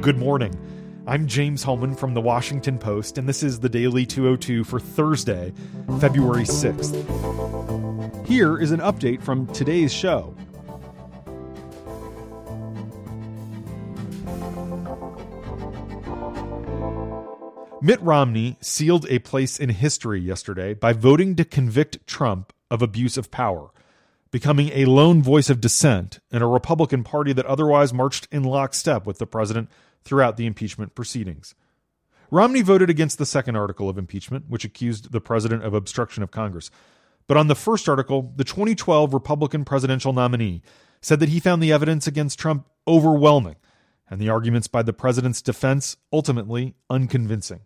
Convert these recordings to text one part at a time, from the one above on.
Good morning. I'm James Hohmann from the Washington Post, and this is the Daily 202 for Thursday, February 6th. Here is an update from today's show. Mitt Romney sealed a place in history yesterday by voting to convict Trump of abuse of power, becoming a lone voice of dissent in a Republican Party that otherwise marched in lockstep with the president throughout the impeachment proceedings. Romney voted against the second article of impeachment, which accused the president of obstruction of Congress. But on the first article, the 2012 Republican presidential nominee said that he found the evidence against Trump overwhelming and the arguments by the president's defense ultimately unconvincing.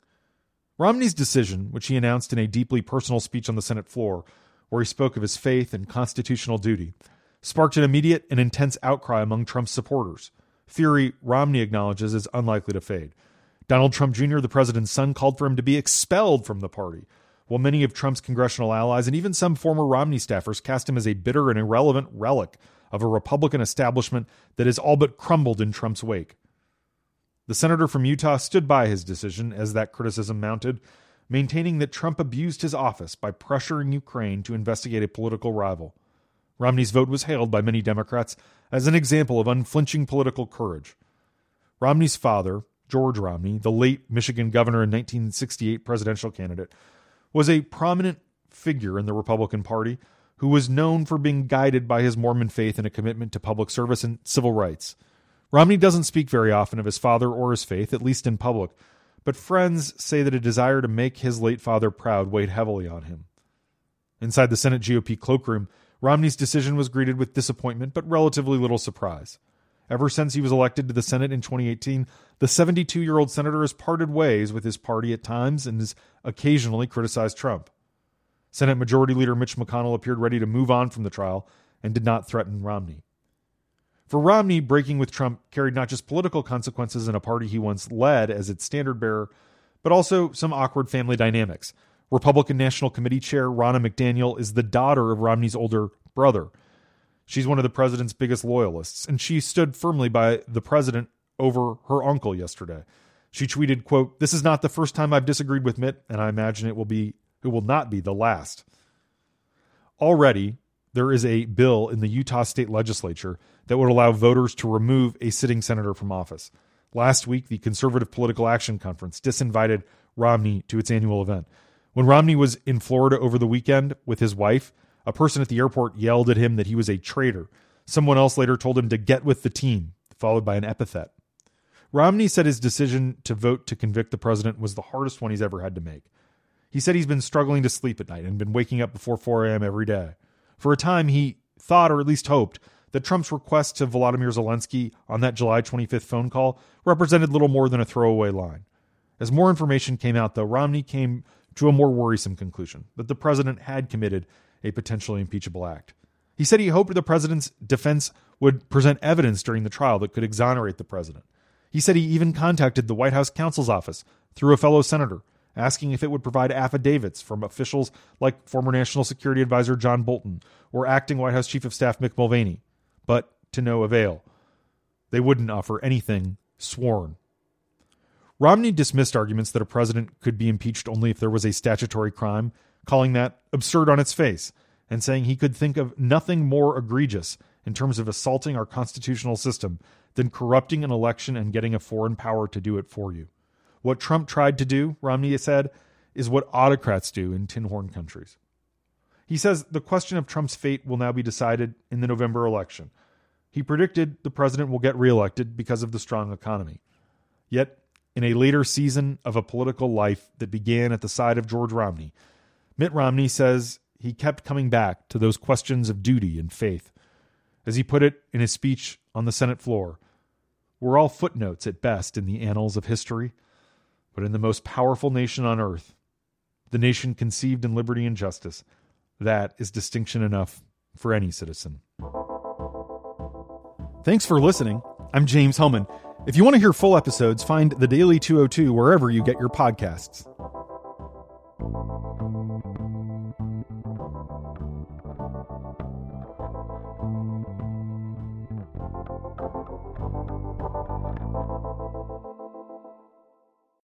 Romney's decision, which he announced in a deeply personal speech on the Senate floor, where he spoke of his faith and constitutional duty, sparked an immediate and intense outcry among Trump's supporters. Fury Romney acknowledges is unlikely to fade. Donald Trump Jr., the president's son, called for him to be expelled from the party, while many of Trump's congressional allies and even some former Romney staffers cast him as a bitter and irrelevant relic of a Republican establishment that has all but crumbled in Trump's wake. The senator from Utah stood by his decision as that criticism mounted, maintaining that Trump abused his office by pressuring Ukraine to investigate a political rival. Romney's vote was hailed by many Democrats as an example of unflinching political courage. Romney's father, George Romney, the late Michigan governor and 1968 presidential candidate, was a prominent figure in the Republican Party who was known for being guided by his Mormon faith and a commitment to public service and civil rights. Romney doesn't speak very often of his father or his faith, at least in public, but friends say that a desire to make his late father proud weighed heavily on him. Inside the Senate GOP cloakroom, Romney's decision was greeted with disappointment but relatively little surprise. Ever since he was elected to the Senate in 2018, the 72 year old senator has parted ways with his party at times and has occasionally criticized Trump. Senate Majority Leader Mitch McConnell appeared ready to move on from the trial and did not threaten Romney. For Romney, breaking with Trump carried not just political consequences in a party he once led as its standard bearer, but also some awkward family dynamics. Republican National Committee Chair Ronna McDaniel is the daughter of Romney's older brother. She's one of the president's biggest loyalists, and she stood firmly by the president over her uncle yesterday. She tweeted, quote, This is not the first time I've disagreed with Mitt, and I imagine it will be it will not be the last. Already, there is a bill in the Utah state legislature that would allow voters to remove a sitting senator from office. Last week, the Conservative Political Action Conference disinvited Romney to its annual event. When Romney was in Florida over the weekend with his wife, a person at the airport yelled at him that he was a traitor. Someone else later told him to get with the team, followed by an epithet. Romney said his decision to vote to convict the president was the hardest one he's ever had to make. He said he's been struggling to sleep at night and been waking up before 4 a.m. every day. For a time, he thought, or at least hoped, that Trump's request to Volodymyr Zelensky on that July 25th phone call represented little more than a throwaway line. As more information came out, though, Romney came to a more worrisome conclusion that the president had committed a potentially impeachable act. He said he hoped the president's defense would present evidence during the trial that could exonerate the president. He said he even contacted the White House counsel's office through a fellow senator asking if it would provide affidavits from officials like former National Security Advisor John Bolton or acting White House Chief of Staff Mick Mulvaney, but to no avail. They wouldn't offer anything sworn. Romney dismissed arguments that a president could be impeached only if there was a statutory crime, calling that absurd on its face, and saying he could think of nothing more egregious in terms of assaulting our constitutional system than corrupting an election and getting a foreign power to do it for you. What Trump tried to do, Romney said, is what autocrats do in tin horn countries. He says the question of Trump's fate will now be decided in the November election. He predicted the president will get reelected because of the strong economy. Yet, in a later season of a political life that began at the side of George Romney, Mitt Romney says he kept coming back to those questions of duty and faith. As he put it in his speech on the Senate floor, we're all footnotes at best in the annals of history but in the most powerful nation on earth, the nation conceived in liberty and justice, that is distinction enough for any citizen. Thanks for listening. I'm James Hohmann. If you want to hear full episodes, find The Daily 202 wherever you get your podcasts.